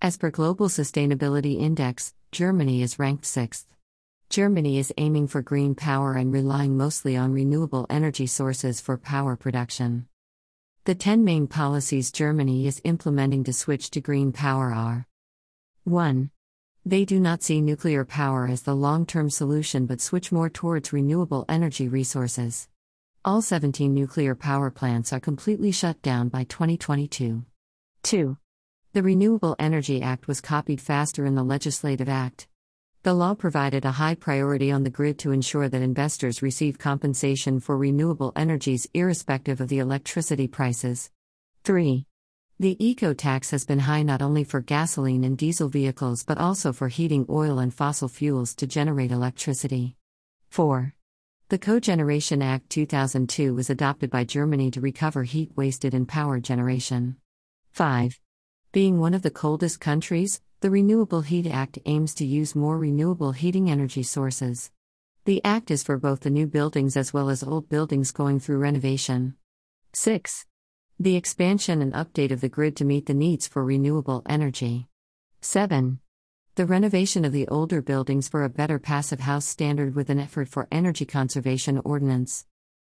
As per Global Sustainability Index, Germany is ranked 6th. Germany is aiming for green power and relying mostly on renewable energy sources for power production. The 10 main policies Germany is implementing to switch to green power are 1. They do not see nuclear power as the long term solution but switch more towards renewable energy resources. All 17 nuclear power plants are completely shut down by 2022. 2. The Renewable Energy Act was copied faster in the Legislative Act. The law provided a high priority on the grid to ensure that investors receive compensation for renewable energies irrespective of the electricity prices. 3. The eco tax has been high not only for gasoline and diesel vehicles but also for heating oil and fossil fuels to generate electricity. 4. The Cogeneration Act 2002 was adopted by Germany to recover heat wasted in power generation. 5. Being one of the coldest countries, the Renewable Heat Act aims to use more renewable heating energy sources. The act is for both the new buildings as well as old buildings going through renovation. 6. The expansion and update of the grid to meet the needs for renewable energy. 7. The renovation of the older buildings for a better passive house standard with an effort for energy conservation ordinance.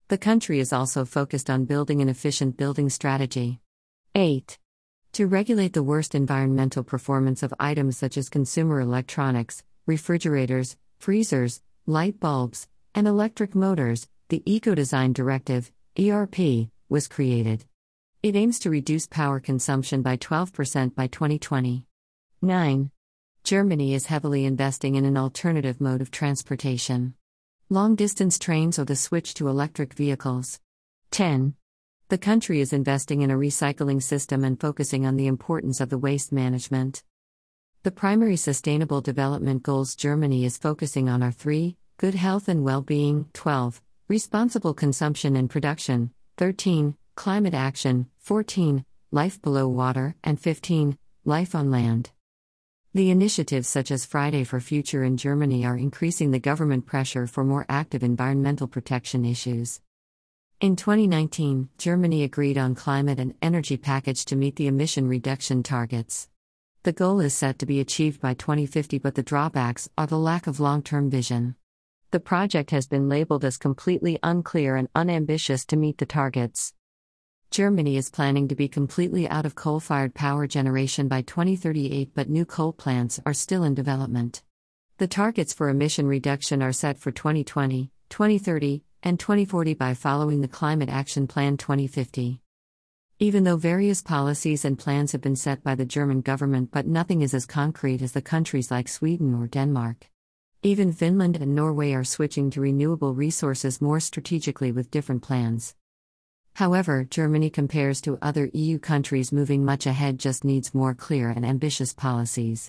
The country is also focused on building an efficient building strategy. 8. To regulate the worst environmental performance of items such as consumer electronics, refrigerators, freezers, light bulbs, and electric motors, the Eco Design Directive, ERP, was created. It aims to reduce power consumption by 12% by 2020. 9. Germany is heavily investing in an alternative mode of transportation. Long distance trains or the switch to electric vehicles. 10. The country is investing in a recycling system and focusing on the importance of the waste management. The primary sustainable development goals Germany is focusing on are 3 good health and well being, 12 responsible consumption and production, 13 climate action, 14 life below water, and 15 life on land. The initiatives such as Friday for Future in Germany are increasing the government pressure for more active environmental protection issues. In 2019, Germany agreed on climate and energy package to meet the emission reduction targets. The goal is set to be achieved by 2050, but the drawbacks are the lack of long term vision. The project has been labeled as completely unclear and unambitious to meet the targets. Germany is planning to be completely out of coal fired power generation by 2038, but new coal plants are still in development. The targets for emission reduction are set for 2020, 2030, and 2040 by following the Climate Action Plan 2050. Even though various policies and plans have been set by the German government, but nothing is as concrete as the countries like Sweden or Denmark. Even Finland and Norway are switching to renewable resources more strategically with different plans. However, Germany compares to other EU countries moving much ahead just needs more clear and ambitious policies.